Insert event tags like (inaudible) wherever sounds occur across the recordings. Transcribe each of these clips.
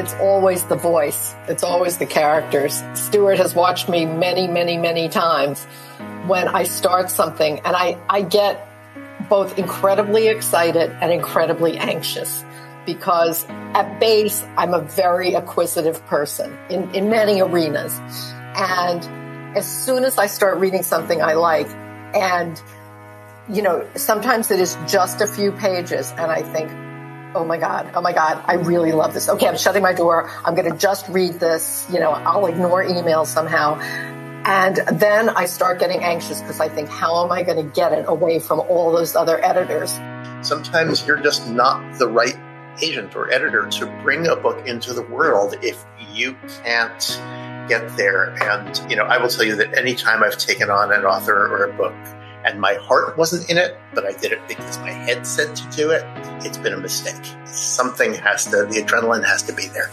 it's always the voice. It's always the characters. Stuart has watched me many, many, many times when I start something and I, I get both incredibly excited and incredibly anxious because at base, I'm a very acquisitive person in, in many arenas. And as soon as I start reading something I like and you know, sometimes it is just a few pages and I think, oh my God, oh my God, I really love this. Okay, I'm shutting my door. I'm going to just read this. You know, I'll ignore emails somehow. And then I start getting anxious because I think, how am I going to get it away from all those other editors? Sometimes you're just not the right agent or editor to bring a book into the world if you can't get there. And, you know, I will tell you that anytime I've taken on an author or a book and my heart wasn't in it, but I did it because my head said to do it, it's been a mistake. Something has to, the adrenaline has to be there.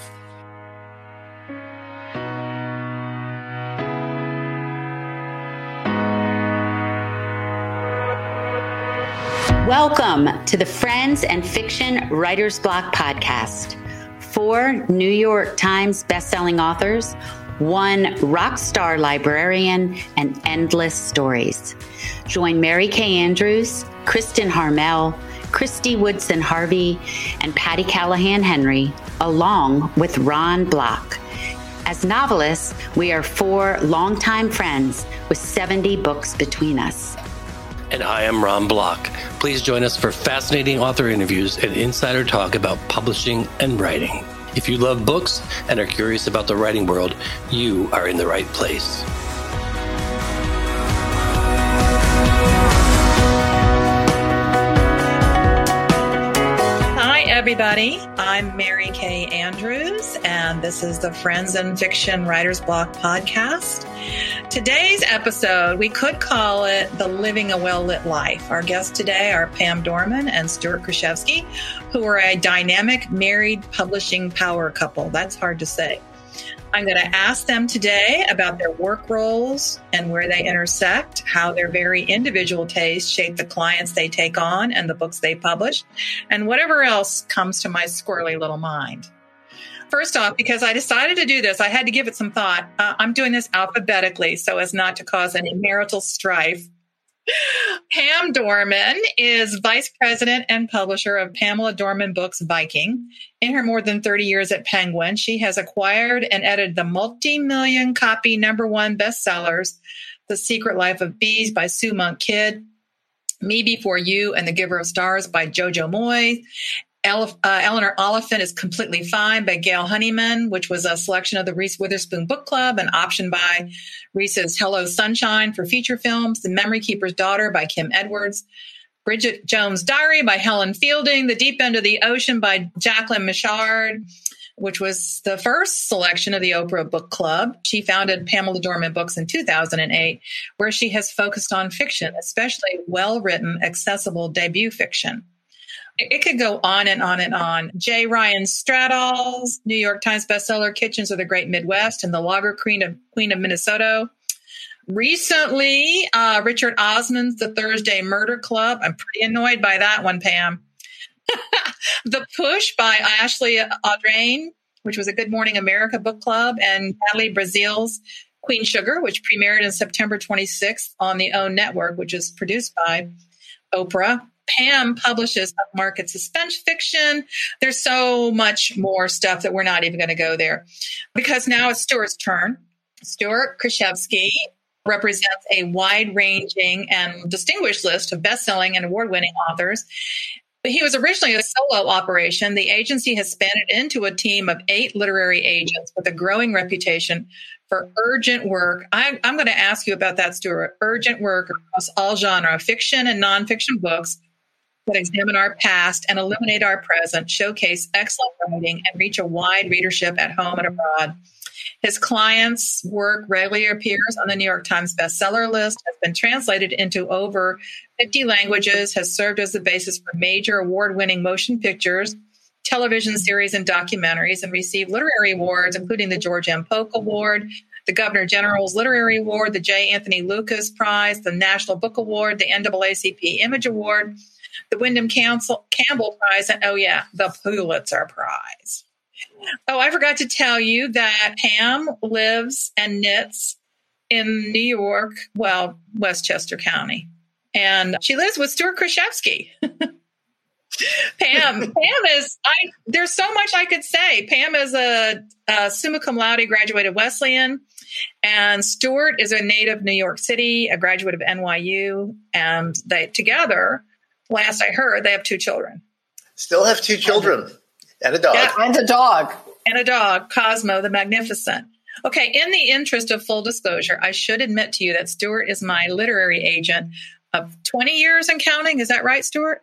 Welcome to the Friends and Fiction Writers Block podcast. Four New York Times bestselling authors, one rock star librarian, and endless stories. Join Mary Kay Andrews, Kristen Harmel, Christy Woodson Harvey, and Patti Callahan Henry, along with Ron Block. As novelists, we are four longtime friends with 70 books between us. And I am Ron Block. Please join us for fascinating author interviews and insider talk about publishing and writing. If you love books and are curious about the writing world, you are in the right place. Everybody. I'm Mary Kay Andrews, and this is the Friends and Fiction Writers Block podcast. Today's episode, we could call it The Living a Well Lit Life. Our guests today are Pam Dorman and Stuart Krichevsky, who are a dynamic married publishing power couple. That's hard to say. I'm going to ask them today about their work roles and where they intersect, how their very individual tastes shape the clients they take on and the books they publish, and whatever else comes to my squirrely little mind. First off, because I decided to do this, I had to give it some thought. Uh, I'm doing this alphabetically so as not to cause any marital strife. Pam Dorman is vice president and publisher of Pamela Dorman Books Viking. In her more than 30 years at Penguin, she has acquired and edited the multi million copy number one bestsellers, The Secret Life of Bees by Sue Monk Kidd, Me Before You and the Giver of Stars by Jojo Moyes, uh, Eleanor Oliphant is Completely Fine by Gail Honeyman, which was a selection of the Reese Witherspoon Book Club and optioned by Reese's Hello Sunshine for feature films. The Memory Keeper's Daughter by Kim Edwards. Bridget Jones' Diary by Helen Fielding. The Deep End of the Ocean by Jacquelyn Mitchard which was the first selection of the Oprah Book Club. She founded Pamela Dorman Books in 2008, where she has focused on fiction, especially well written, accessible debut fiction. It could go on and on and on. J. Ryan Stradal's New York Times bestseller, Kitchens of the Great Midwest, and The Lager Queen of, Queen of Minnesota. Recently, uh, Richard Osman's The Thursday Murder Club. I'm pretty annoyed by that one, Pam. (laughs) the Push by Ashley Audrain, which was a Good Morning America book club, and Natalie Baszile's Queen Sugar, which premiered in September 26th on the OWN network, which is produced by Oprah. Pam publishes market suspense fiction. There's so much more stuff that we're not even going to go there because now it's Stuart's turn. Stuart Krichevsky represents a wide ranging and distinguished list of best selling and award winning authors. He was originally a solo operation. The agency has expanded into a team of eight literary agents with a growing reputation for urgent work. I'm, I'm going to ask you about that, Stuart. Urgent work across all genre, fiction and nonfiction books that examine our past and illuminate our present, showcase excellent writing, and reach a wide readership at home and abroad. His clients' work regularly appears on the New York Times bestseller list, has been translated into over 50 languages, has served as the basis for major award winning motion pictures, television series, and documentaries, and received literary awards, including the George M. Polk Award, the Governor General's Literary Award, the J. Anthony Lukas Prize, the National Book Award, the NAACP Image Award, the Windham Council, Campbell Prize, and oh yeah, the Pulitzer Prize. Oh, I forgot to tell you that Pam lives and knits in New York, well, Westchester County. And she lives with Stuart Krichevsky. (laughs) Pam, Pam is I there's so much I could say. Pam is a, a summa cum laude graduate of Wesleyan, and Stuart is a native New York City, a graduate of NYU, and they together, last I heard, they have two children. Still have two children and a dog. Yeah, and a dog. And a dog, Cosmo the Magnificent. Okay, in the interest of full disclosure, I should admit to you that Stuart is my literary agent of 20 years and counting. Is that right, Stuart?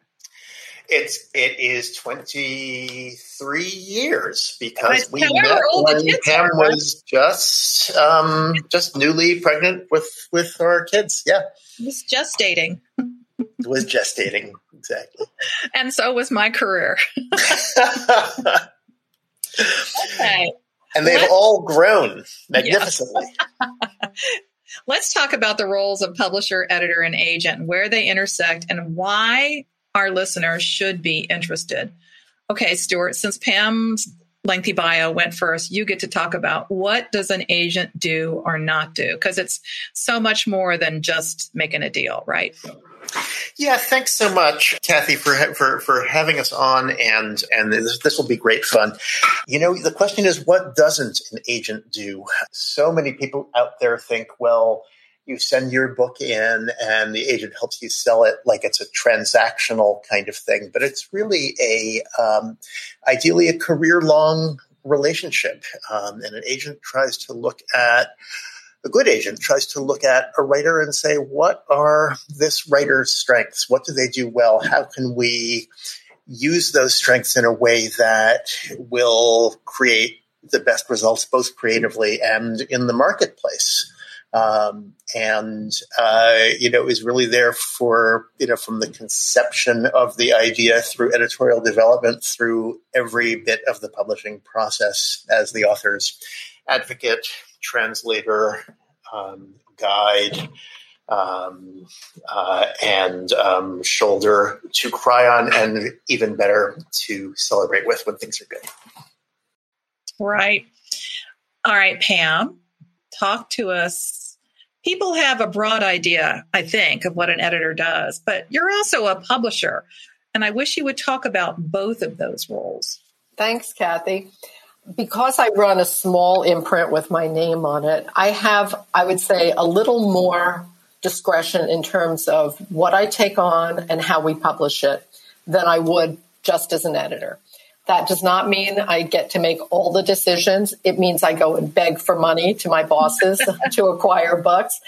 It's it is twenty three years because we met when Pam are, right? was just um, just newly pregnant with with our kids. Yeah, He's just dating. (laughs) was gestating exactly. And so was my career. (laughs) Okay. and they've all grown magnificently. (laughs) Let's talk about the roles of publisher, editor, and agent, where they intersect, and why our listeners should be interested. Okay, Stuart, since Pam's lengthy bio went first, you get to talk about what does an agent do or not do? Because it's so much more than just making a deal, right? Yeah, thanks so much, Kathy, for for for having us on, and and this, this will be great fun. You know, the question is, what doesn't an agent do? So many people out there think, well, you send your book in, and the agent helps you sell it like it's a transactional kind of thing, but it's really a um, ideally a career long relationship, um, and an agent tries to look at a good agent tries to look at a writer and say, what are this writer's strengths? What do they do well? How can we use those strengths in a way that will create the best results, both creatively and in the marketplace? Um, and uh, you know is really there for you know from the conception of the idea through editorial development through every bit of the publishing process as the author's advocate translator, um, guide, um, uh, and um, shoulder to cry on, and even better to celebrate with when things are good. Right. All right, Pam, talk to us. People have a broad idea, I think, of what an editor does, but you're also a publisher. And I wish you would talk about both of those roles. Thanks, Kathy. Because I run a small imprint with my name on it, I have, I would say, a little more discretion in terms of what I take on and how we publish it than I would just as an editor. That does not mean I get to make all the decisions. It means I go and beg for money to my bosses (laughs) to acquire books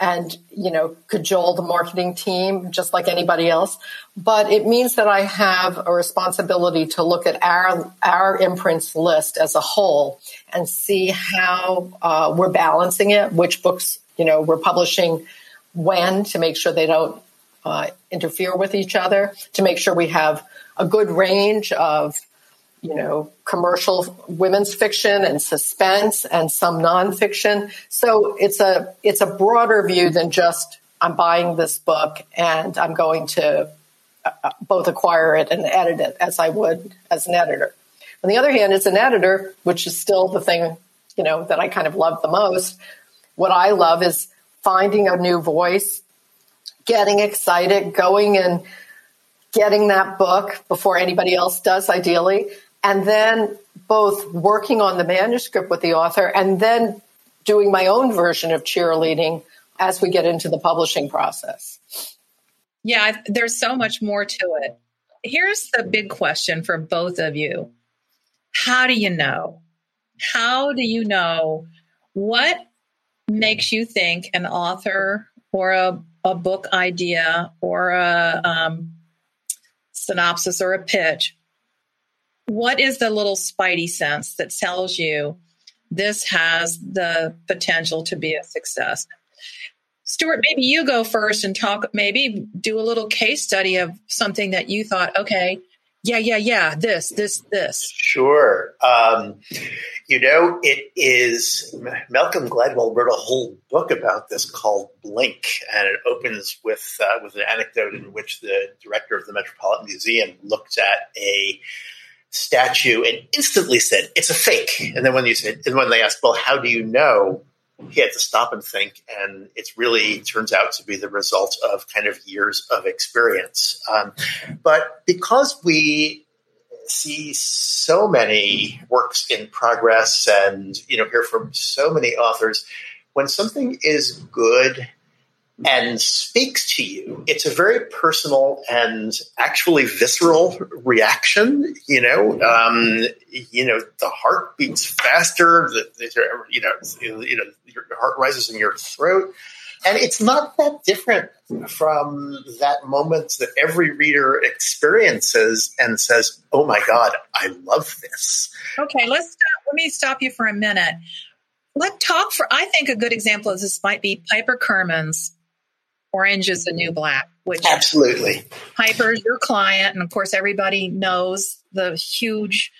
and, you know, cajole the marketing team just like anybody else. But it means that I have a responsibility to look at our, our imprints list as a whole and see how uh, we're balancing it, which books, you know, we're publishing when to make sure they don't uh, interfere with each other, to make sure we have a good range of you know, commercial women's fiction and suspense and some nonfiction. So it's a it's a broader view than just I'm buying this book and I'm going to uh, both acquire it and edit it as I would as an editor. On the other hand, as an editor, which is still the thing, you know, that I kind of love the most, what I love is finding a new voice, getting excited, going and getting that book before anybody else does, ideally, and then both working on the manuscript with the author and then doing my own version of cheerleading as we get into the publishing process. Yeah, there's so much more to it. Here's the big question for both of you How do you know? How do you know what makes you think an author or a, a book idea or a um, synopsis or a pitch? What is the little spidey sense that tells you this has the potential to be a success? Stuart, maybe you go first and talk, maybe do a little case study of something that you thought, okay, yeah, yeah, yeah, this, this, this. Sure. Um, you know, it is Malcolm Gladwell wrote a whole book about this called Blink, and it opens with uh, with an anecdote in which the director of the Metropolitan Museum looked at a statue and instantly said, it's a fake. And then when you said, and when they asked, well, how do you know? He had to stop and think. And it really turns out to be the result of kind of years of experience. Um, but because we see so many works in progress and, you know, hear from so many authors, when something is good and speaks to you. It's a very personal and actually visceral reaction. You know, um, you know, the heart beats faster. The, the, you know, you know, your heart rises in your throat, and it's not that different from that moment that every reader experiences and says, "Oh my God, I love this." Okay, let's stop. Let me stop you for a minute. Let talk for. I think a good example of this might be Piper Kerman's Orange is the New Black, which absolutely Piper's your client, and of course everybody knows the huge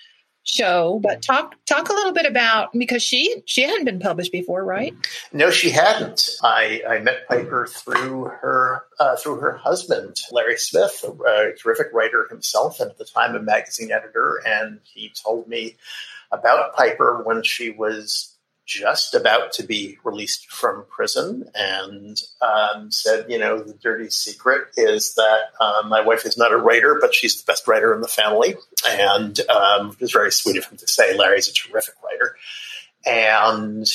show. But talk talk a little bit about because she she hadn't been published before, right? No, she hadn't. I, I met Piper through her uh, through her husband, Larry Smith, a, a terrific writer himself, and at the time a magazine editor, and he told me about Piper when she was just about to be released from prison and um, said, you know, the dirty secret is that um, my wife is not a writer, but she's the best writer in the family. And um, it was very sweet of him to say, Larry's a terrific writer. And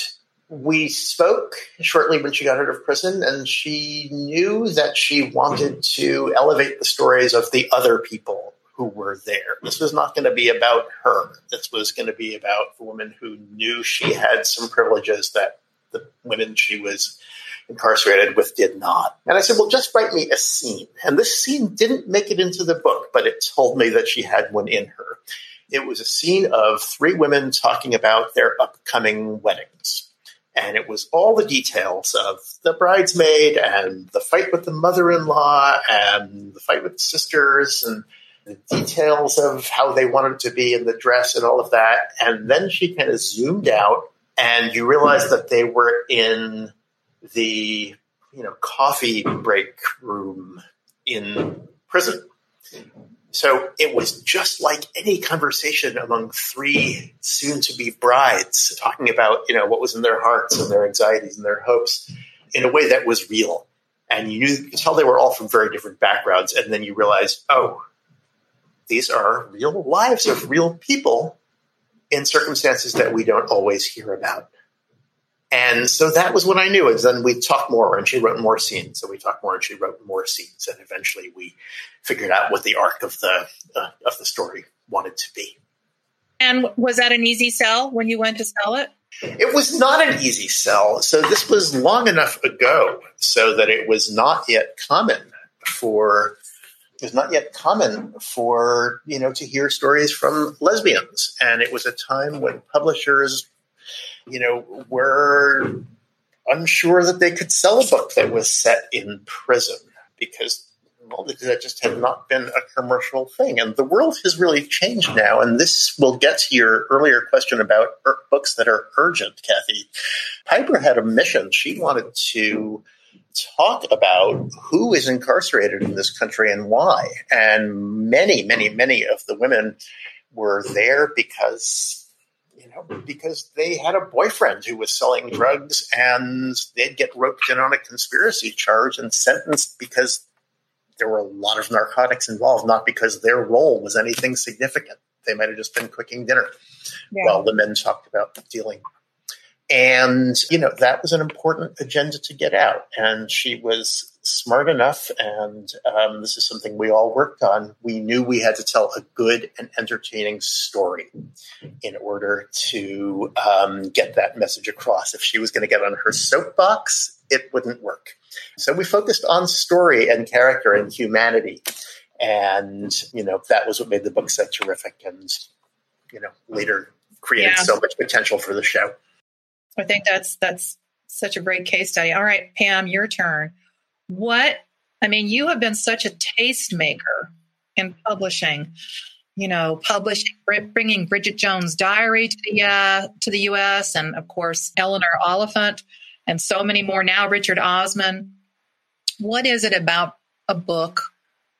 we spoke shortly when she got out of prison, and she knew that she wanted to elevate the stories of the other people who were there. This was not going to be about her. This was going to be about the woman who knew she had some privileges that the women she was incarcerated with did not. And I said, well, just write me a scene. And this scene didn't make it into the book, but it told me that she had one in her. It was a scene of three women talking about their upcoming weddings. And it was all the details of the bridesmaid and the fight with the mother in law and the fight with the sisters and the details of how they wanted to be in the dress and all of that. And then she kind of zoomed out, and you realize that they were in the you know coffee break room in prison. So it was just like any conversation among three soon to be brides talking about, you know, what was in their hearts and their anxieties and their hopes in a way that was real. And you, knew, you could tell they were all from very different backgrounds. And then you realize, oh, these are real lives of real people in circumstances that we don't always hear about. And so that was what I knew. And then we talked more, and she wrote more scenes. So we talked more, and she wrote more scenes. And eventually, we figured out what the arc of the uh, of the story wanted to be. And was that an easy sell when you went to sell it? It was not an easy sell. So this was long enough ago, so that it was not yet common for was not yet common for you know to hear stories from lesbians, and it was a time when publishers, you know, were unsure that they could sell a book that was set in prison because well, that just had not been a commercial thing. And the world has really changed now. And this will get to your earlier question about er- books that are urgent, Kathy. Piper had a mission. She wanted to talk about who is incarcerated in this country and why. And many, many, many of the women were there because, you know, because they had a boyfriend who was selling drugs and they'd get roped in on a conspiracy charge and sentenced because there were a lot of narcotics involved, not because their role was anything significant. They might have just been cooking dinner yeah. while the men talked about dealing and, you know, that was an important agenda to get out. And she was smart enough, and um, this is something we all worked on. We knew we had to tell a good and entertaining story in order to um, get that message across. If she was going to get on her soapbox, it wouldn't work. So we focused on story and character and humanity. And, you know, that was what made the book so terrific and, you know, later created yeah. so much potential for the show. I think that's that's such a great case study. All right, Pam, your turn. What I mean, you have been such a tastemaker in publishing. You know, publishing, bringing Bridget Jones' Diary to the uh, to the U.S. and of course Eleanor Oliphant and so many more now. Richard Osman. What is it about a book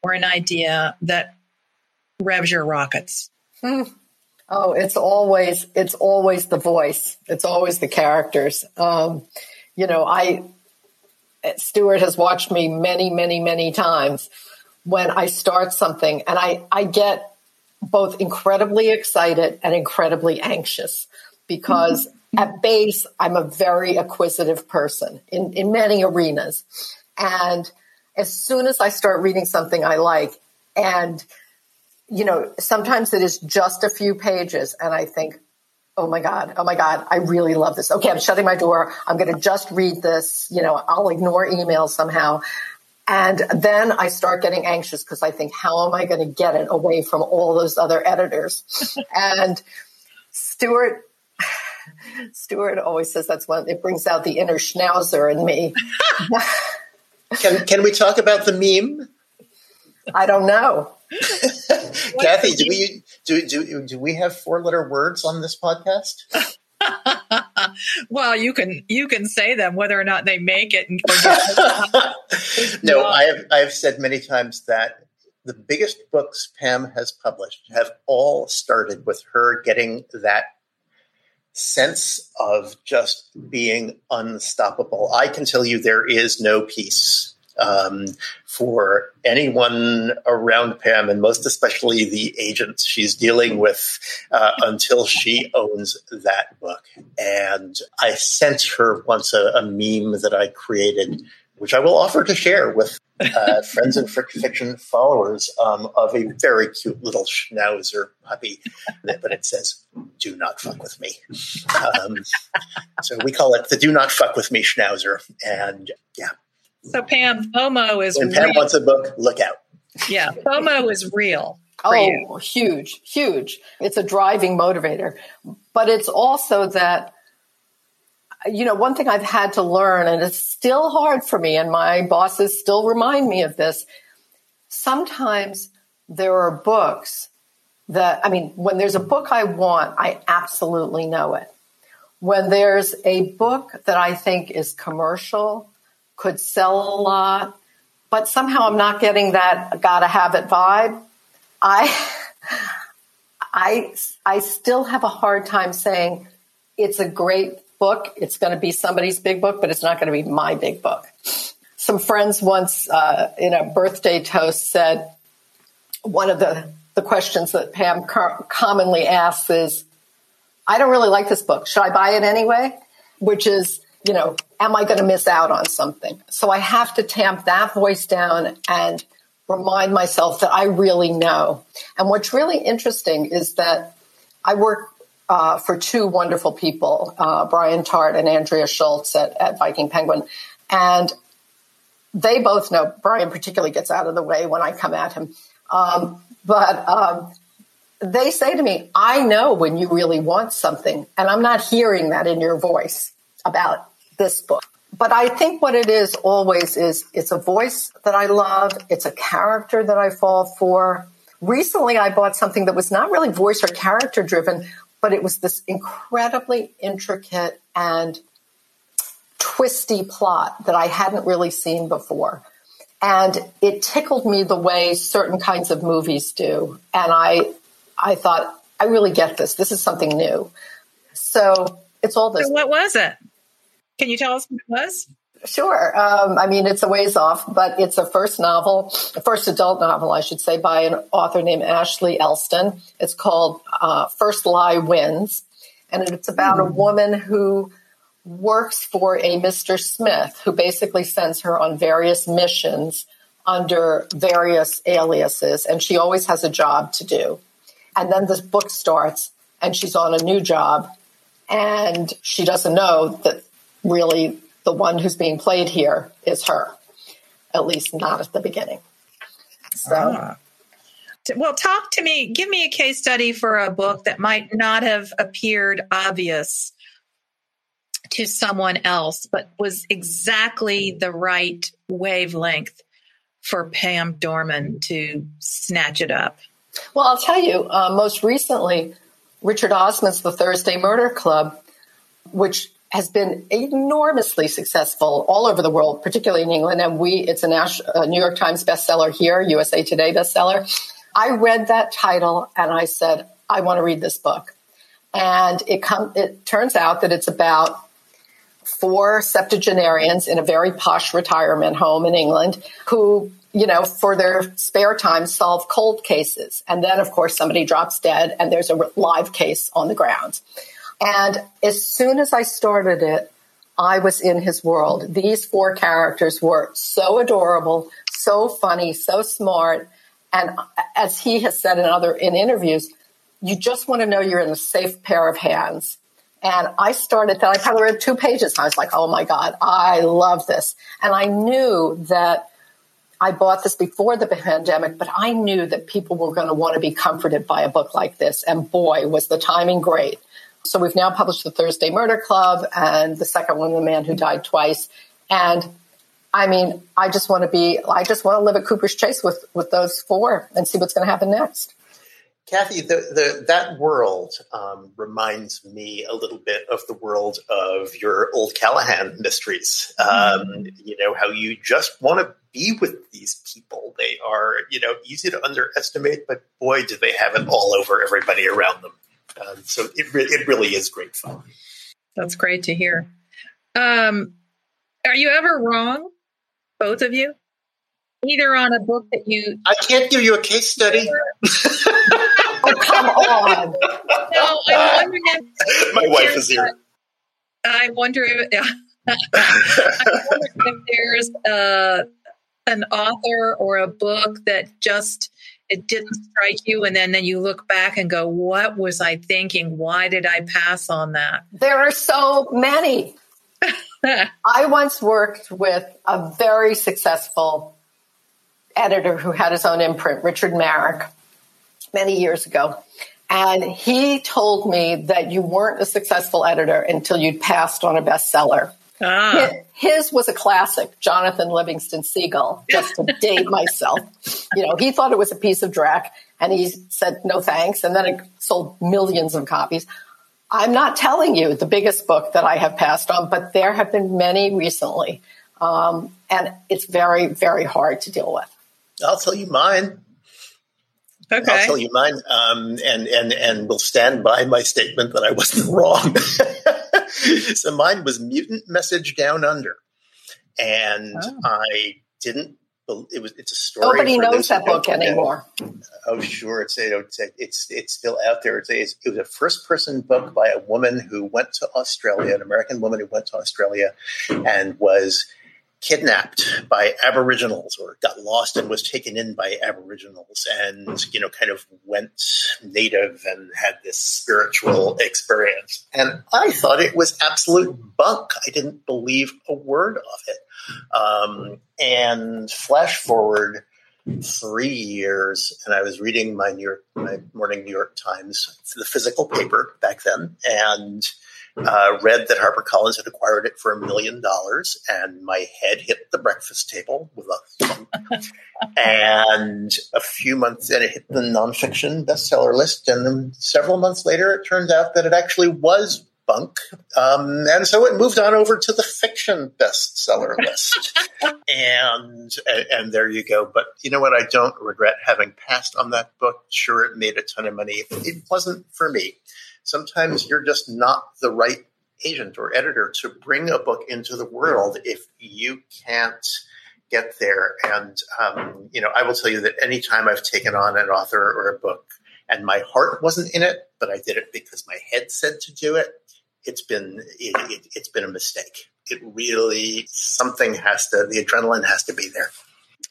or an idea that revs your rockets? Oh, it's always it's always the voice. It's always the characters. Um, you know, I Stuart has watched me many, many, many times when I start something, and I I get both incredibly excited and incredibly anxious because mm-hmm. at base I'm a very acquisitive person in in many arenas, and as soon as I start reading something I like and you know, sometimes it is just a few pages and I think, oh my God, oh my God, I really love this. Okay, I'm shutting my door. I'm going to just read this. You know, I'll ignore emails somehow. And then I start getting anxious because I think, how am I going to get it away from all those other editors? (laughs) and Stuart, Stuart always says that's when it brings out the inner schnauzer in me. (laughs) can, can we talk about the meme? I don't know. (laughs) Kathy, do we do, do do we have four letter words on this podcast? (laughs) well, you can you can say them whether or not they make it. (laughs) no, I have I have said many times that the biggest books Pam has published have all started with her getting that sense of just being unstoppable. I can tell you there is no peace um, for anyone around Pam, and most especially the agents she's dealing with uh, until she owns that book. And I sent her once a, a meme that I created, which I will offer to share with uh, (laughs) friends and fiction followers um, of a very cute little schnauzer puppy, but it says, "Do not fuck with me." Um, so we call it the "Do not fuck with me" schnauzer, and yeah, so Pam, FOMO is when Pam real. wants a book, look out. Yeah, FOMO is real. Oh, you. huge, huge. It's a driving motivator. But it's also that, you know, one thing I've had to learn, and it's still hard for me, and my bosses still remind me of this. Sometimes there are books that, I mean, when there's a book I want, I absolutely know it. When there's a book that I think is commercial, could sell a lot, but somehow I'm not getting that gotta have it vibe. I, (laughs) I, I still have a hard time saying it's a great book. It's going to be somebody's big book, but it's not going to be my big book. Some friends once uh, in a birthday toast said one of the, the questions that Pam commonly asks is, I don't really like this book. Should I buy it anyway? Which is you know, am I going to miss out on something? So I have to tamp that voice down and remind myself that I really know. And what's really interesting is that I work uh, for two wonderful people, uh, Brian Tart and Andrea Schultz at, at Viking Penguin. And they both know, Brian particularly gets out of the way when I come at him. Um, but um, they say to me, I know when you really want something, and I'm not hearing that in your voice about this book. But I think what it is always is it's a voice that I love. It's a character that I fall for. Recently, I bought something that was not really voice or character driven, but it was this incredibly intricate and twisty plot that I hadn't really seen before. And it tickled me the way certain kinds of movies do. And I, I thought, I really get this. This is something new. So it's all this. What was it? Can you tell us what it was? Sure. Um, I mean, it's a ways off, but it's a first novel, a first adult novel, I should say, by an author named Ashley Elston. It's called uh, First Lie Wins. And it's about mm. a hmm. woman who works for a Mr. Smith who basically sends her on various missions under various aliases. And she always has a job to do. And then this book starts and she's on a new job and she doesn't know that really the one who's being played here is her, at least not at the beginning. So. Ah. Well, talk to me. Give me a case study for a book that might not have appeared obvious to someone else, but was exactly the right wavelength for Pam Dorman to snatch it up. Well, I'll tell you, uh, most recently, Richard Osman's The Thursday Murder Club, which has been enormously successful all over the world, particularly in England. And we, it's a, New York Times bestseller here, USA Today bestseller. I read that title and I said, I want to read this book. And it com- it turns out that it's about four septuagenarians in a very posh retirement home in England who, you know, for their spare time solve cold cases. And then, of course, somebody drops dead and there's a live case on the ground. And as soon as I started it, I was in his world. These four characters were so adorable, so funny, so smart. And as he has said in other in interviews, you just want to know you're in a safe pair of hands. And I started that. I probably read two pages. And I was like, oh my God, I love this. And I knew that I bought this before the pandemic, but I knew that people were going to want to be comforted by a book like this. And boy, was the timing great. So we've now published the Thursday Murder Club and the second one, The Man Who Died Twice. And I mean, I just want to be, I just want to live at Cooper's Chase with, with those four and see what's going to happen next. Kathy, the, the, that world um, reminds me a little bit of the world of your old Callahan mysteries. Um, mm-hmm. You know, how you just want to be with these people. They are, you know, easy to underestimate, but boy, do they have it all over everybody around them. Um, so it, re- it really is great fun. That's great to hear. Um, are you ever wrong, both of you? Either on a book that you. I can't give you a case study. (laughs) oh, come on. No, I'm wondering if. My wife is here. I wonder if. (laughs) I wonder if there's uh, an author or a book that just it didn't strike you and then, then you look back and go what was i thinking? Why did i pass on that? There are so many. (laughs) I once worked with a very successful editor who had his own imprint Richard Marek many years ago. And he told me that you weren't a successful editor until you'd passed on a bestseller. Ah. His was a classic, Jonathan Livingston Seagull, just to (laughs) date myself. You know, he thought it was a piece of drac and he said no thanks. And then it sold millions of copies. I'm not telling you the biggest book that I have passed on, but there have been many recently. Um, and it's very, very hard to deal with. I'll tell you mine. Okay. I'll tell you mine, um, and and and will stand by my statement that I wasn't (laughs) wrong. (laughs) so mine was Mutant Message Down Under, and oh. I didn't. It was. It's a story. Nobody knows that book anymore. Oh, sure. It's it's it's it's still out there. It's, it's, it was a first person book by a woman who went to Australia, an American woman who went to Australia, and was kidnapped by Aboriginals or got lost and was taken in by Aboriginals and, you know, kind of went native and had this spiritual experience. And I thought it was absolute bunk. I didn't believe a word of it. Um, and flash forward three years, and I was reading my New York, my morning New York Times, the physical paper back then, and uh, read that HarperCollins had acquired it for a million dollars, and my head hit the breakfast table with a thump. and a few months, and it hit the nonfiction bestseller list. And then several months later, it turns out that it actually was bunk. Um, and so it moved on over to the fiction bestseller list. and, and there you go. But you know what? I don't regret having passed on that book. Sure, it made a ton of money. It wasn't for me sometimes you're just not the right agent or editor to bring a book into the world if you can't get there. And, um, you know, I will tell you that anytime I've taken on an author or a book and my heart wasn't in it, but I did it because my head said to do it, it's been, it, it, it's been a mistake. It really, something has to, the adrenaline has to be there.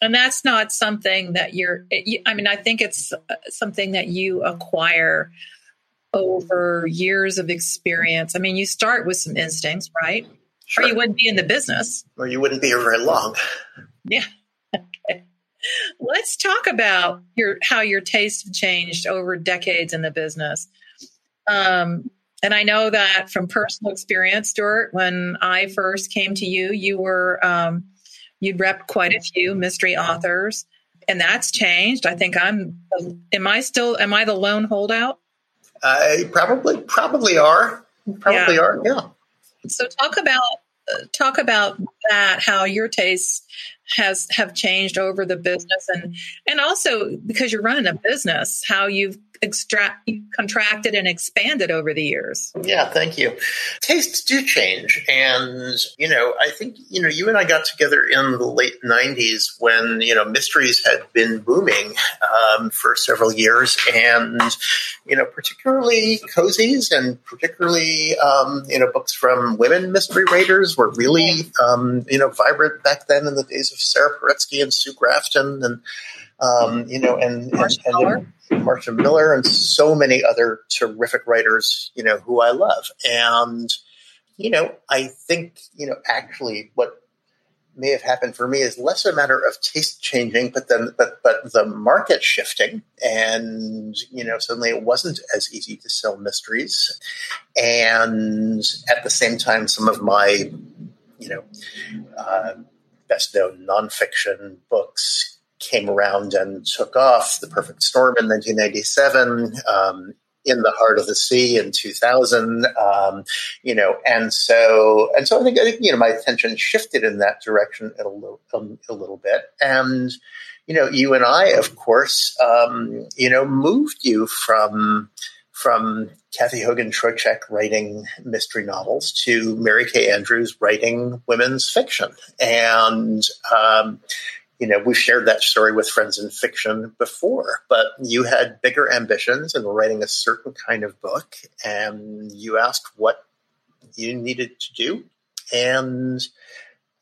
And that's not something that you're, I mean, I think it's something that you acquire over years of experience. I mean, you start with some instincts, right? Sure. Or you wouldn't be in the business. Or you wouldn't be here very long. Yeah. (laughs) Okay. Let's talk about your how your tastes have changed over decades in the business. Um, and I know that from personal experience, Stuart, when I first came to you, you were um, you'd rep quite a few mystery authors, and that's changed. I think I'm. Am I still? Am I the lone holdout? I probably probably are. Probably yeah. are. Yeah. So talk about talk about that. How your tastes has have changed over the business and and also because you're running a business how you've extract contracted and expanded over the years. Yeah thank you. Tastes do change and you know i think you know you and i got together in the late 90s when you know mysteries had been booming um, for several years and you know particularly cozies and particularly um, you know books from women mystery writers were really um, you know vibrant back then in the days of Sara Paretsky and Sue Grafton and um, you know and, and, and Marcia Muller and so many other terrific writers, you know, who I love. And, you know, I think, you know, actually what may have happened for me is less a matter of taste changing, but then, but, but the market shifting. And, you know, suddenly it wasn't as easy to sell mysteries. And at the same time, some of my, you know, uh, best known nonfiction books came around and took off. The Perfect Storm in 1997, um, In the Heart of the Sea in 2000, um, you know, and so and so I think you know my attention shifted in that direction a little um, a little bit, and you know, you and I, of course, um, you know, moved you from from Kathy Hogan Trocheck writing mystery novels to Mary Kay Andrews writing women's fiction. And, um, you know, we've shared that story with friends in fiction before, but you had bigger ambitions and were writing a certain kind of book, and you asked what you needed to do. And,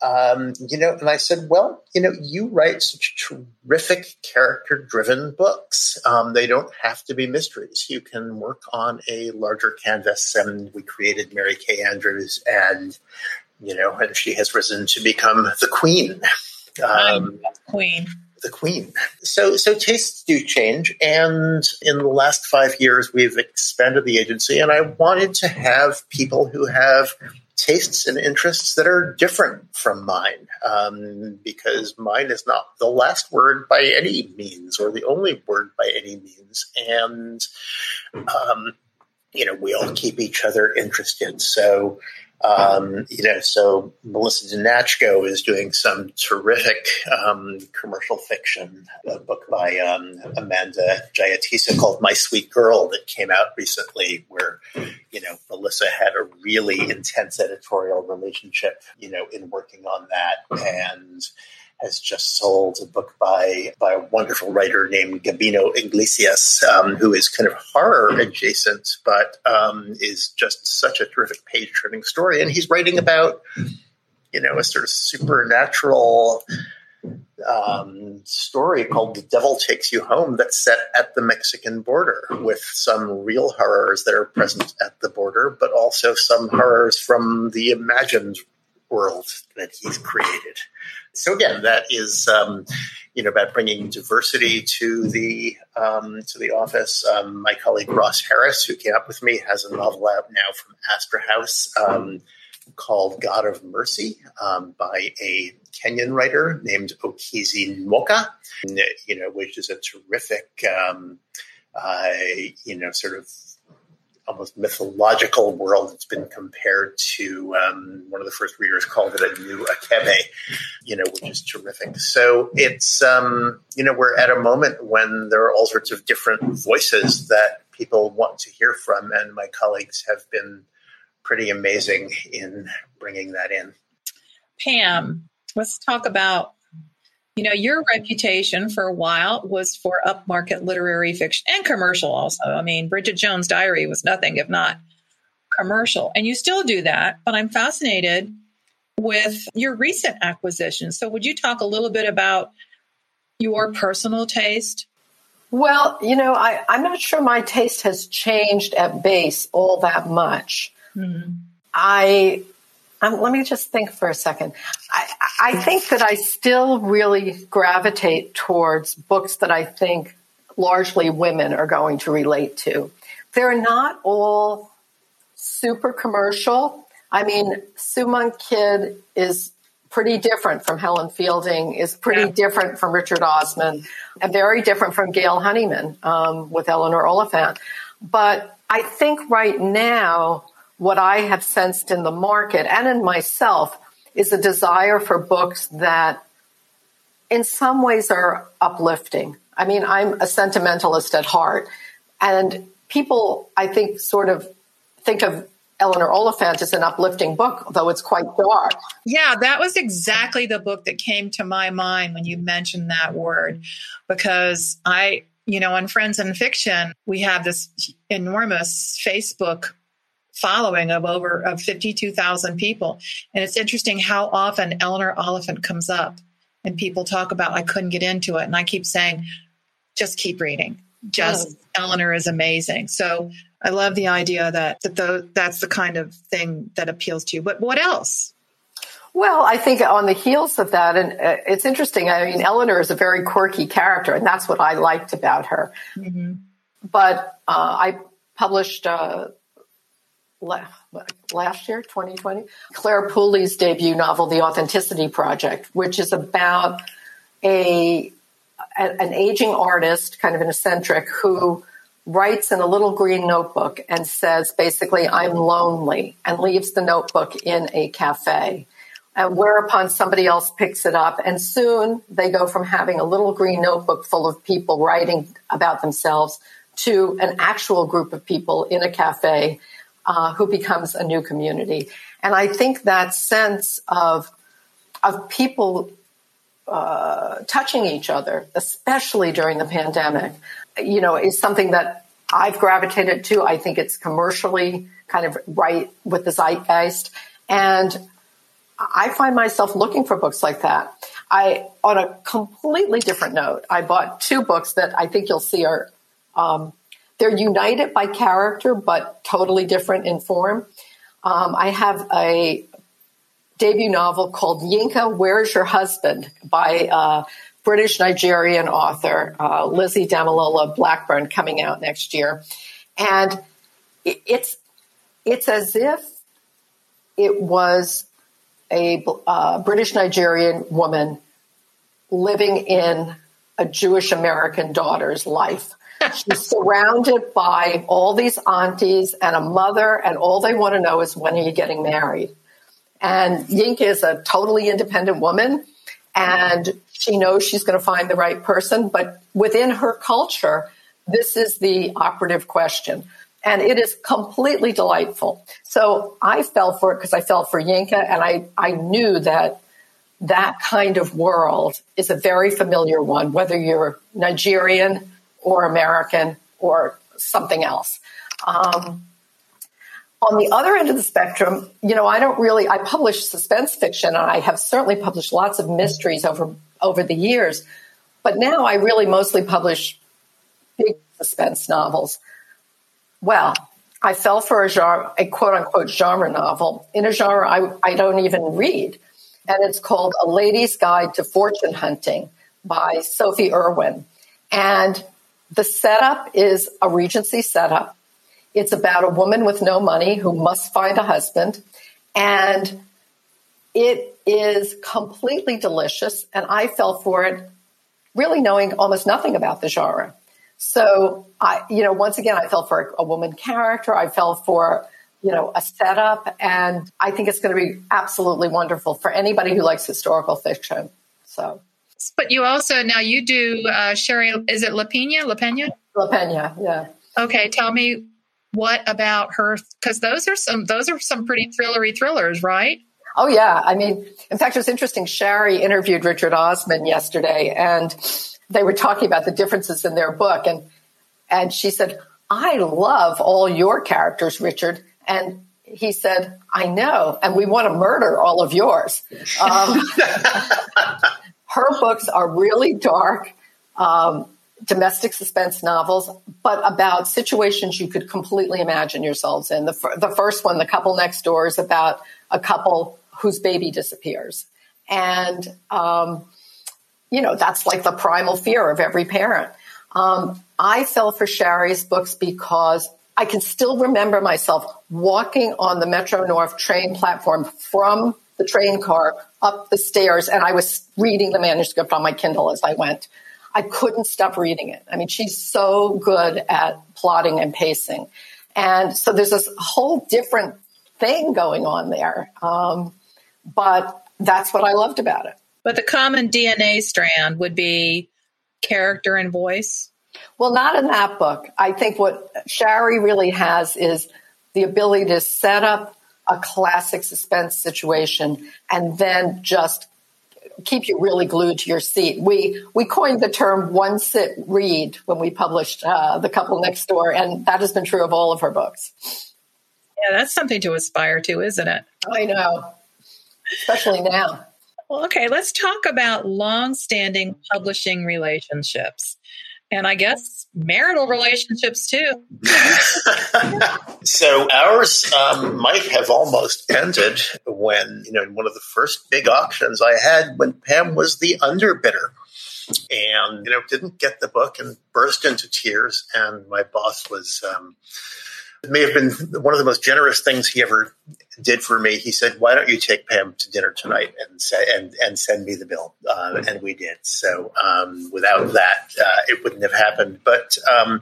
um, you know, and I said, well, you know, you write such terrific character driven books. Um, they don't have to be mysteries. You can work on a larger canvas. And we created Mary Kay Andrews, and, you know, and she has risen to become the queen um, queen. The queen. So, so tastes do change, and in the last five years, we've expanded the agency, and I wanted to have people who have tastes and interests that are different from mine, um, because mine is not the last word by any means, or the only word by any means, and um, you know, we all keep each other interested. So um, you know, so Melissa Danaczko is doing some terrific um, commercial fiction, a book by um, Amanda Jayatissa called My Sweet Girl that came out recently, where, you know, Melissa had a really intense editorial relationship, you know, in working on that. And, has just sold a book by by a wonderful writer named Gabino Iglesias, um, who is kind of horror adjacent, but um, is just such a terrific page turning story. And he's writing about, you know, a sort of supernatural um, story called The Devil Takes You Home that's set at the Mexican border with some real horrors that are present at the border, but also some horrors from the imagined world that he's created. So again, that is um, you know about bringing diversity to the um, to the office. Um, my colleague Ross Harris, who came up with me, has a novel out now from Astra House um, called "God of Mercy" um, by a Kenyan writer named Okezie Nwoka. You know, which is a terrific, um, uh, you know, sort of almost mythological world that's been compared to um, one of the first readers called it a new Achebe, you know, which is terrific. So it's um, you know we're at a moment when there are all sorts of different voices that people want to hear from, and my colleagues have been pretty amazing in bringing that in. Pam, let's talk about you know, your reputation for a while was for upmarket literary fiction and commercial also. I mean, Bridget Jones' Diary was nothing if not commercial. And you still do that, but I'm fascinated with your recent acquisitions. So would you talk a little bit about your personal taste? Well, you know, I, I'm not sure my taste has changed at base all that much. Mm-hmm. I um, let me just think for a second. I, I think that I still really gravitate towards books that I think largely women are going to relate to. They're not all super commercial. I mean, Sue Monk Kidd is pretty different from Helen Fielding, is pretty yeah. different from Richard Osman, and very different from Gail Honeyman um, with Eleanor Oliphant. But I think right now, what I have sensed in the market and in myself is a desire for books that in some ways are uplifting. I mean, I'm a sentimentalist at heart, and people, I think, sort of think of Eleanor Oliphant as an uplifting book, though it's quite dark. Yeah, that was exactly the book that came to my mind when you mentioned that word, because I, you know, on Friends and Fiction, we have this enormous Facebook following of over of 52,000 people. And it's interesting how often Eleanor Oliphant comes up and people talk about, I couldn't get into it. And I keep saying, just keep reading. Just oh. Eleanor is amazing. So I love the idea that, that the, that's the kind of thing that appeals to you. But what else? Well, I think on the heels of that, and uh, it's interesting. I mean, Eleanor is a very quirky character, and that's what I liked about her. Mm-hmm. But uh, I published uh, last year, 2020, Clare Pooley's debut novel, The Authenticity Project, which is about a an aging artist, kind of an eccentric, who writes in a little green notebook and says, basically, I'm lonely, and leaves the notebook in a cafe. And whereupon somebody else picks it up, and soon they go from having a little green notebook full of people writing about themselves to an actual group of people in a cafe uh, who becomes a new community. And I think that sense of of people uh, touching each other, especially during the pandemic, you know, is something that I've gravitated to. I think it's commercially kind of right with the zeitgeist, and I find myself looking for books like that. I, on a completely different note, I bought two books that I think you'll see are um, they're united by character, but totally different in form. Um, I have a debut novel called Yinka, Where's Your Husband by uh, British Nigerian author uh, Lizzie Damilola Blackburn coming out next year. And it's, it's as if it was a uh, British Nigerian woman living in a Jewish American daughter's life. She's surrounded by all these aunties and a mother, and all they want to know is when are you getting married? And Yink is a totally independent woman, and she knows she's going to find the right person. But within her culture, this is the operative question. And it is completely delightful. So I fell for it because I fell for Yinka, and I, I knew that that kind of world is a very familiar one, whether you're Nigerian or American or something else. Um, on the other end of the spectrum, you know, I don't really, I publish suspense fiction and I have certainly published lots of mysteries over, over the years. But now I really mostly publish big suspense novels. Well, I fell for a genre, a quote unquote genre novel in a genre I, I don't even read. And it's called A Lady's Guide to Fortune Hunting by Sophie Irwin. And the setup is a Regency setup. It's about a woman with no money who must find a husband. And it is completely delicious. And I fell for it really knowing almost nothing about the genre. So I, you know, once again, I fell for a woman character. I fell for, you know, a setup. And I think it's going to be absolutely wonderful for anybody who likes historical fiction. So. But you also now you do uh, Shari. Is it Lapena? La Pena? Lapena. Yeah. Okay. Tell me what about her? Because those are some those are some pretty thrillery thrillers, right? Oh yeah. I mean, in fact, it was interesting. Shari interviewed Richard Osman yesterday, and they were talking about the differences in their book, and and she said, "I love all your characters, Richard," and he said, I know, and we want to murder all of yours. (laughs) Um, her books are really dark, um, domestic suspense novels, but about situations you could completely imagine yourselves in. The, f- the first one, The Couple Next Door, is about a couple whose baby disappears. And, um, you know, that's like the primal fear of every parent. Um, I fell for Shari's books because I can still remember myself walking on the Metro North train platform from the train car up the stairs and I was reading the manuscript on my Kindle as I went. I couldn't stop reading it. I mean, she's so good at plotting and pacing. And so there's this whole different thing going on there. Um, but that's what I loved about it. But the common DNA strand would be character and voice. Well, not in that book. I think what Shari really has is the ability to set up a classic suspense situation and then just keep you really glued to your seat. We we coined the term one sit read when we published uh, the couple next door, and that has been true of all of her books. Yeah, that's something to aspire to, isn't it? I know, especially now. Well, okay, let's talk about long-standing publishing relationships and I guess marital relationships too. (laughs) so ours um, might have almost ended when you know one of the first big auctions I had when Pam was the underbidder. And you know, didn't get the book and burst into tears. And my boss was um, may have been one of the most generous things he ever did for me. He said, "Why don't you take Pam to dinner tonight and say, and and send me the bill?" Uh, and we did. So um, without that, uh, it wouldn't have happened. But um,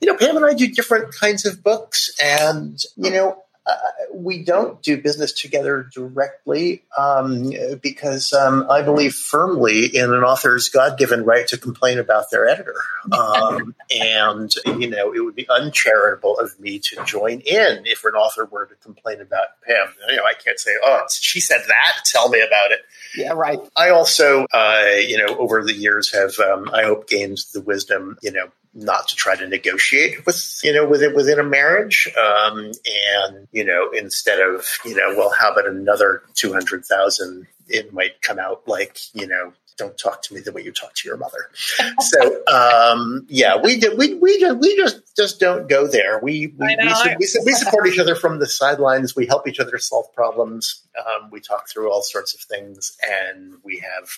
you know, Pam and I do different kinds of books, and you know, uh, we don't do business together directly um, because um, I believe firmly in an author's God given right to complain about their editor. Um, (laughs) and, you know, it would be uncharitable of me to join in if an author were to complain about Pam. You know, I can't say, oh, she said that, tell me about it. Yeah, right. I also, uh, you know, over the years have, um, I hope, gained the wisdom, you know, not to try to negotiate with you know within within a marriage. Um, and you know instead of you know well how about another 200,000 it might come out like you know don't talk to me the way you talk to your mother. (laughs) So um, yeah we did we we just we just just don't go there. We we, we, we, we, support each (laughs) other from the sidelines. We help each other solve problems. Um, we talk through all sorts of things and we have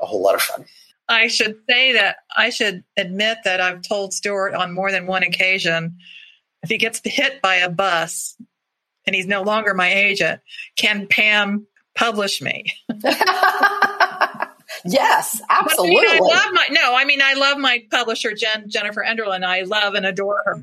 a whole lot of fun I should say that I should admit that I've told Stuart on more than one occasion if he gets hit by a bus and he's no longer my agent, can Pam publish me? (laughs) (laughs) yes, absolutely. I, mean, I, love my no. I mean, I love my publisher Jen Jennifer Enderlin. I love and adore her.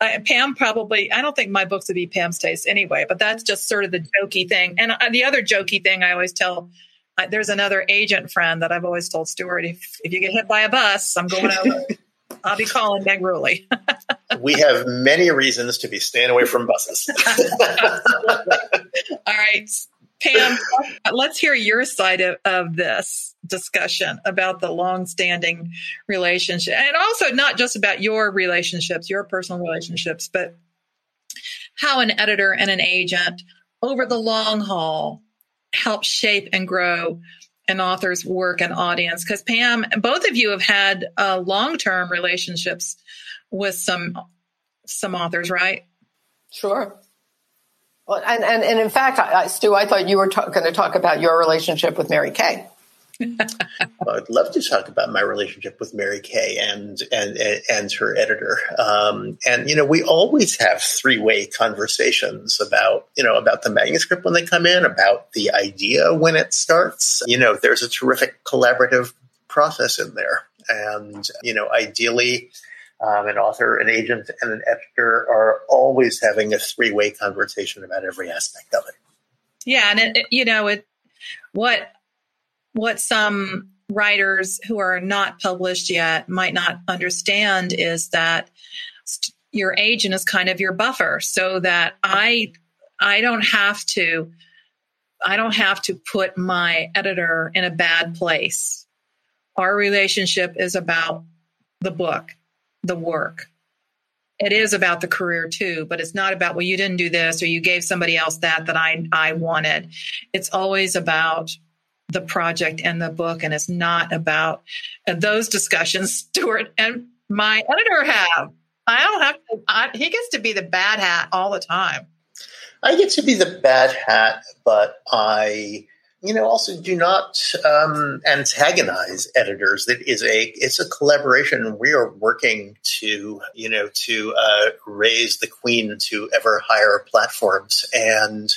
Uh, Pam probably. I don't think my books would be Pam's taste anyway, but that's just sort of the jokey thing. And uh, the other jokey thing I always tell I, there's another agent friend that I've always told Stuart if, if you get hit by a bus, I'm going over. (laughs) I'll be calling Meg Ruley. (laughs) we have many reasons to be staying away from buses. (laughs) All right, Pam, let's hear your side of, of this discussion about the long-standing relationship, and also not just about your relationships, your personal relationships, but how an editor and an agent over the long haul help shape and grow an author's work and audience? Because Pam, both of you have had uh, long-term relationships with some some authors, right? Sure. Well, and, and, and in fact, I, Stu, I thought you were ta- going to talk about your relationship with Mary Kay. I'd love to talk about my relationship with Mary Kay and and and her editor. Um, and you know, we always have three way conversations about you know about the manuscript when they come in, about the idea when it starts. You know, there's a terrific collaborative process in there, and you know, ideally. Um, an author, an agent, and an editor are always having a three-way conversation about every aspect of it. Yeah, and it, it, you know, it what what some writers who are not published yet might not understand is that your agent is kind of your buffer so that I I don't have to I don't have to put my editor in a bad place. Our relationship is about the book, the work. It is about the career too, but it's not about well you didn't do this or you gave somebody else that that I I wanted. It's always about the project and the book, and it's not about those discussions. (laughs) Stuart and my editor have. I don't have to. I, he gets to be the bad hat all the time. I get to be the bad hat, but I, you know, also do not um, antagonize editors. That is a it's a collaboration. We are working to you know to uh, raise the queen to ever higher platforms and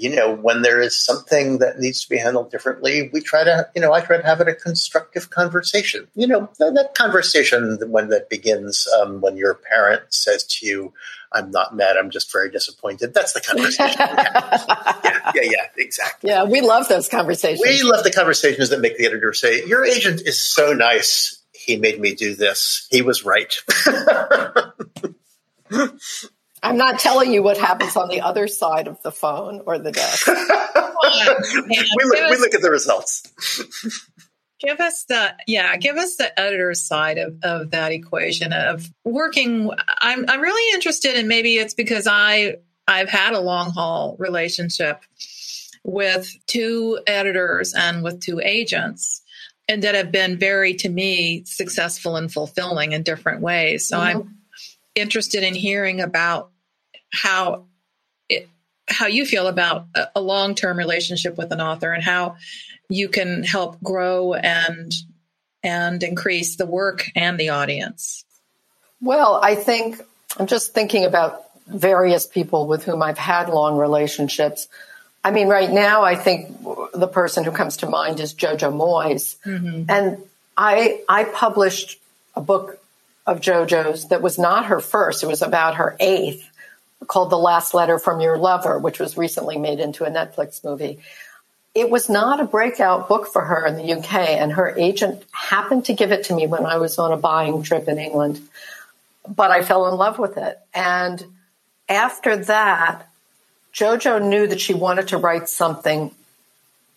you know, when there is something that needs to be handled differently, we try to, you know, I try to have it a constructive conversation. You know, that, that conversation when that begins um, when your parent says to you, I'm not mad. I'm just very disappointed. That's the conversation. (laughs) yeah, yeah, yeah, exactly. Yeah, we love those conversations. We love the conversations that make the editor say, "Your agent is so nice. He made me do this. He was right." (laughs) I'm not telling you what happens on the other side of the phone or the desk. (laughs) we, look, we look at the results. Give us the yeah, give us the editor's side of, of that equation of working. I'm I'm really interested in maybe it's because I I've had a long haul relationship with two editors and with two agents and that have been very to me successful and fulfilling in different ways. So mm-hmm. I'm interested in hearing about how it, how you feel about a, a long-term relationship with an author and how you can help grow and and increase the work and the audience. Well, I think I'm just thinking about various people with whom I've had long relationships. I mean, right now, I think the person who comes to mind is Jojo Moyes, mm-hmm. and I I published a book of JoJo's that was not her first; it was about her eighth, called The Last Letter from Your Lover, which was recently made into a Netflix movie. It was not a breakout book for her in the UK, and her agent happened to give it to me when I was on a buying trip in England. But I fell in love with it. And after that, JoJo knew that she wanted to write something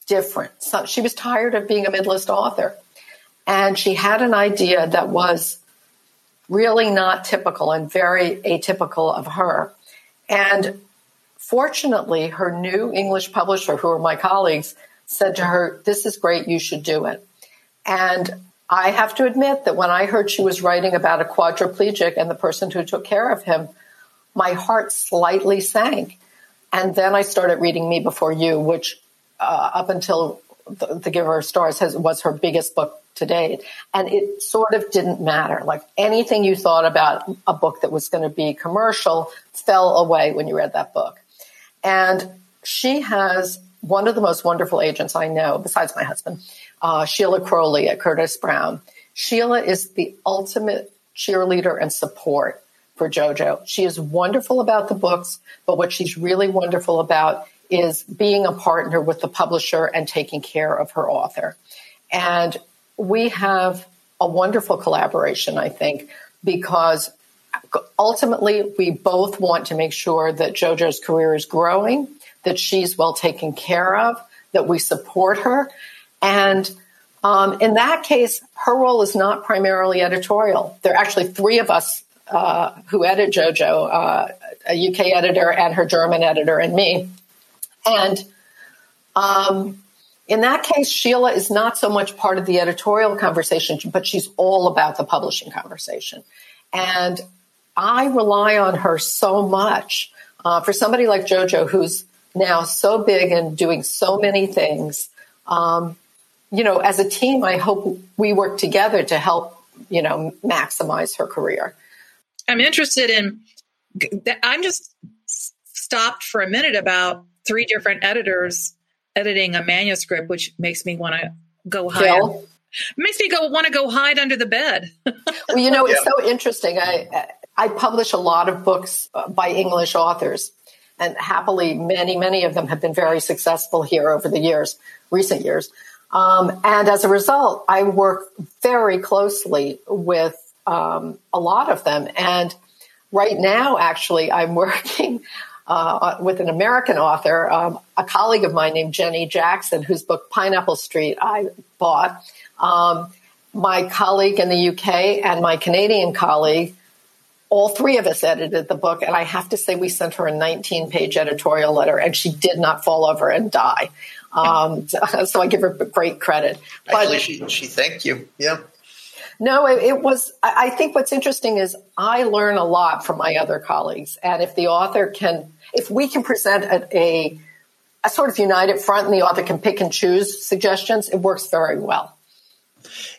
different. So she was tired of being a mid-list author. And she had an idea that was really not typical and very atypical of her. And fortunately, her new English publisher, who are my colleagues, said to her, This is great, you should do it. And I have to admit that when I heard she was writing about a quadriplegic and the person who took care of him, my heart slightly sank. And then I started reading Me Before You, which uh, up until the, the Giver of Stars has, was her biggest book to date. And it sort of didn't matter. Like anything you thought about a book that was going to be commercial fell away when you read that book. And she has one of the most wonderful agents I know, besides my husband, uh, Sheila Crowley at Curtis Brown. Sheila is the ultimate cheerleader and support for JoJo. She is wonderful about the books, but what she's really wonderful about is being a partner with the publisher and taking care of her author. And we have a wonderful collaboration, I think, because ultimately we both want to make sure that JoJo's career is growing, that she's well taken care of, that we support her. And um, in that case, her role is not primarily editorial. There are actually three of us uh, who edit JoJo, uh, a UK editor and her German editor and me. And um, in that case, Sheila is not so much part of the editorial conversation, but she's all about the publishing conversation. And I rely on her so much. Uh, for somebody like JoJo, who's now so big and doing so many things, um, you know, as a team, I hope we work together to help, you know, maximize her career. I'm interested in, I'm just stopped for a minute about three different editors editing a manuscript, which makes me want to go hide. Makes me go want to go hide under the bed. (laughs) well, you know, it's yeah. so interesting. I I publish a lot of books uh, by English authors, and happily, many many of them have been very successful here over the years, recent years. Um, and as a result, I work very closely with um, a lot of them. And right now, actually, I'm (laughs) working uh, with an American author, um, a colleague of mine named Jenny Jackson, whose book Pineapple Street I bought. Um, my colleague in the UK and my Canadian colleague, all three of us edited the book. And I have to say, we sent her a 19 page editorial letter and she did not fall over and die. Um, (laughs) so I give her great credit. But, Actually, she, she thanked you. Yeah. No, it, it, was, I think what's interesting is I learn a lot from my other colleagues. And if the author can, if we can present a, a, sort of united front and the author can pick and choose suggestions, it works very well.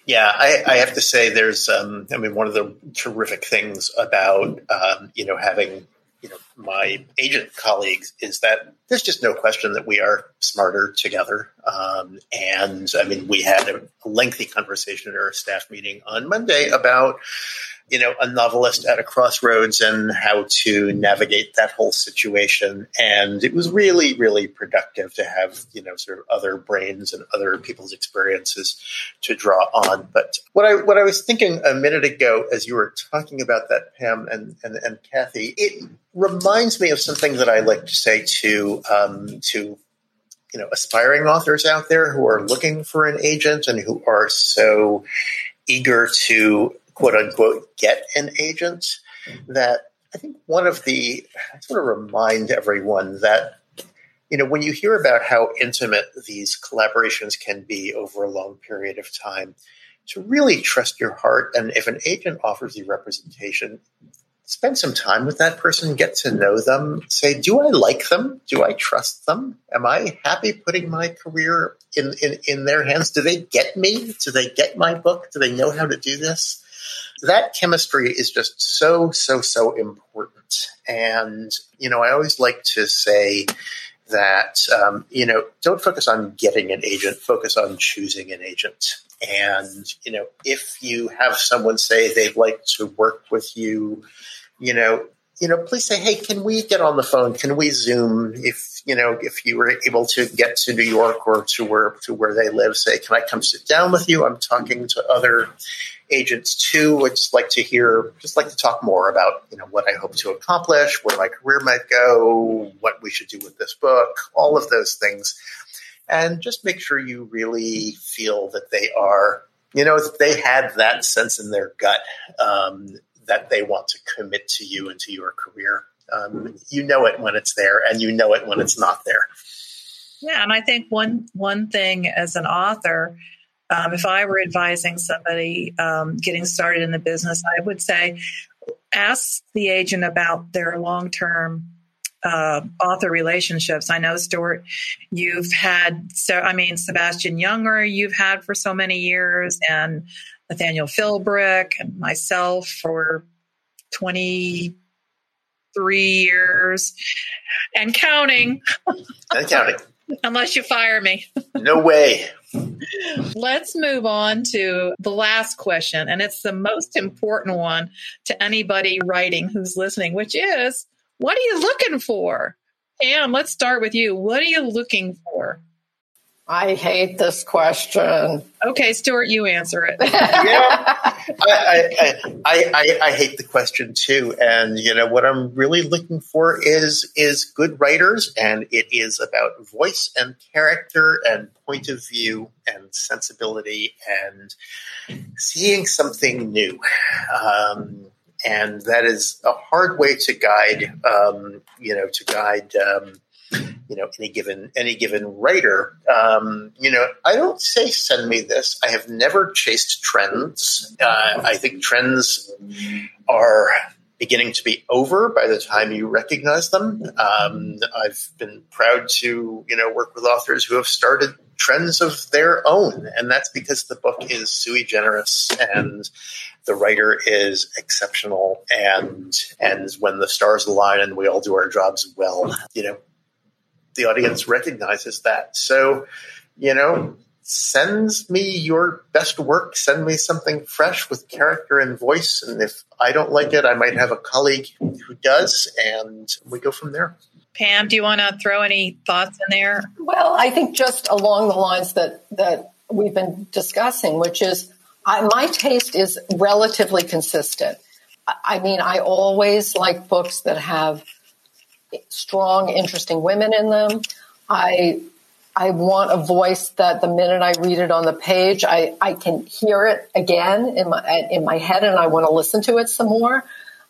Yeah, I, I have to say, there's, um, I mean, one of the terrific things about, um, you know, having you know my agent colleagues is that there's just no question that we are smarter together. Um, and I mean, we had a lengthy conversation at our staff meeting on Monday about you know, a novelist at a crossroads and how to navigate that whole situation. And it was really, really productive to have, you know, sort of other brains and other people's experiences to draw on. But what I what I was thinking a minute ago as you were talking about that, Pam and and, and Kathy, it reminds me of something that I like to say to um, to you know aspiring authors out there who are looking for an agent and who are so eager to quote unquote get an agent that I think one of the I want to remind everyone that you know when you hear about how intimate these collaborations can be over a long period of time to really trust your heart and if an agent offers you representation spend some time with that person, get to know them, say, do I like them? Do I trust them? Am I happy putting my career in, in, in their hands? Do they get me? Do they get my book? Do they know how to do this? That chemistry is just so, so, so important. And, you know, I always like to say that, um, you know, don't focus on getting an agent, focus on choosing an agent. And, you know, if you have someone say they'd like to work with you, you know, you know, please say, hey, can we get on the phone? Can we Zoom? If you know, if you were able to get to New York or to where to where they live, say, can I come sit down with you? I'm talking to other agents too. I just like to hear, just like to talk more about, you know, what I hope to accomplish, where my career might go, what we should do with this book, all of those things, and just make sure you really feel that they are, you know, they had that sense in their gut. Um, that they want to commit to you and to your career. Um, you know it when it's there, and you know it when it's not there. Yeah, and I think one one thing as an author, um, if I were advising somebody um, getting started in the business, I would say ask the agent about their long term uh, author relationships. I know, Stuart, you've had, so I mean, Sebastian Junger, you've had for so many years, and Nathaniel Philbrick and myself for 23 years and counting. And counting. Unless you fire me. No way. Let's move on to the last question. And it's the most important one to anybody writing who's listening, which is what are you looking for? Pam, let's start with you. What are you looking for? I hate this question. Okay, Stuart, you answer it. (laughs) yeah, I, I, I, I, hate the question too. And you know what I'm really looking for is is good writers, and it is about voice and character and point of view and sensibility and seeing something new. Um, and that is a hard way to guide, um, you know, to guide. Um, you know any given any given writer. Um, you know i don't say send me this. I have never chased trends. Uh, i think trends are beginning to be over by the time you recognize them. Um, i've been proud to you know work with authors who have started trends of their own and that's because the book is sui generis and the writer is exceptional and and when the stars align and we all do our jobs well you know the audience recognizes that. So, you know, sends me your best work, send me something fresh with character and voice. And if I don't like it, I might have a colleague who does, and we go from there. Pam, do you want to throw any thoughts in there? Well, I think just along the lines that that we've been discussing, which is I, my taste is relatively consistent. I mean, I always like books that have strong, interesting women in them. I I want a voice that the minute I read it on the page, I, I can hear it again in my in my head, and I want to listen to it some more.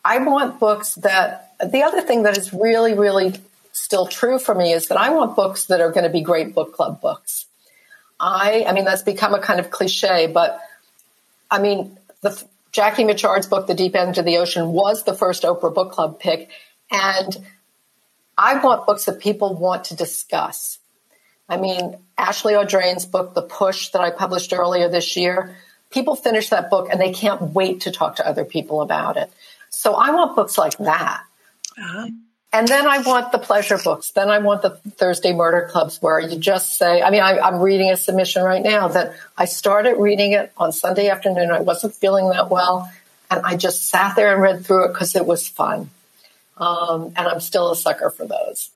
I want books that. The other thing that is really, really still true for me is that I want books that are going to be great book club books. I, I mean, that's become a kind of cliche, but I mean, the Jackie Mitchard's book, The Deep End of the Ocean, was the first Oprah Book Club pick, and I want books that people want to discuss. I mean, Ashley Audrain's book, The Push, that I published earlier this year, people finish that book and they can't wait to talk to other people about it. So I want books like that. Uh-huh. And then I want the pleasure books. Then I want the Thursday murder clubs where you just say, I mean, I, am reading a submission right now that I started reading it on Sunday afternoon. I wasn't feeling that well. And I just sat there and read through it because it was fun. Um, and I'm still a sucker for those.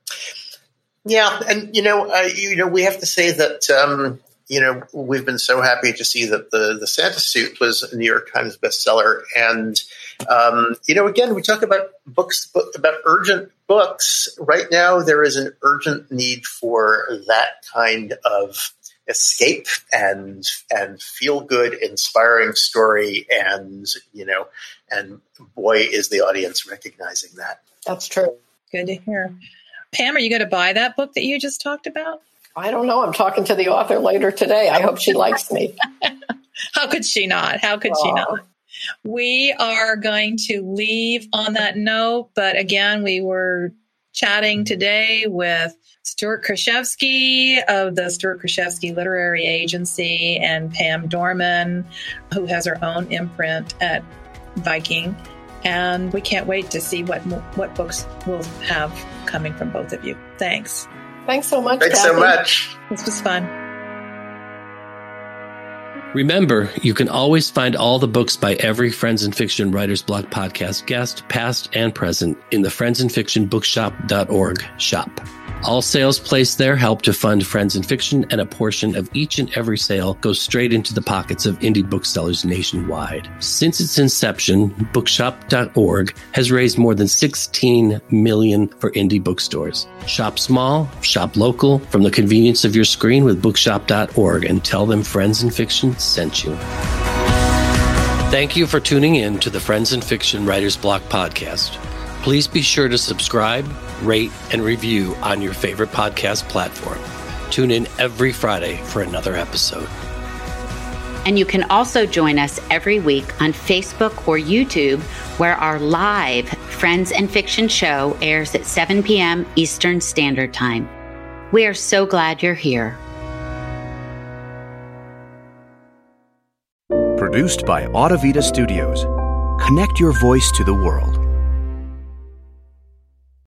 Yeah, and you know, uh, you know, we have to say that um, you know we've been so happy to see that the the Santa suit was a New York Times bestseller, and um, you know, again, we talk about books about urgent books. Right now, there is an urgent need for that kind of escape and and feel good, inspiring story, and you know, and boy, is the audience recognizing that. That's true. Good to hear. Pam, are you going to buy that book that you just talked about? I don't know. I'm talking to the author later today. I hope she likes me. (laughs) How could she not? How could Aww. she not? We are going to leave on that note, but again, we were chatting today with Stuart Krichevsky of the Stuart Krichevsky Literary Agency and Pam Dorman, who has her own imprint at Viking. And we can't wait to see what what books we'll have coming from both of you. Thanks. Thanks so much. Thanks Kathy. so much. This was fun. Remember, you can always find all the books by every Friends and Fiction Writers Block podcast guest, past and present, in the Friends and Fiction Bookshop.org shop. All sales placed there help to fund Friends and Fiction, and a portion of each and every sale goes straight into the pockets of indie booksellers nationwide. Since its inception, Bookshop.org has raised more than 16 million for indie bookstores. Shop small, shop local, from the convenience of your screen with Bookshop.org, and tell them Friends and Fiction sent you. Thank you for tuning in to the Friends and Fiction Writers Block podcast. Please be sure to subscribe, rate, and review on your favorite podcast platform. Tune in every Friday for another episode. And you can also join us every week on Facebook or YouTube, where our live Friends and Fiction show airs at 7 p.m. Eastern Standard Time. We are so glad you're here. Produced by Audavita Studios. Connect your voice to the world.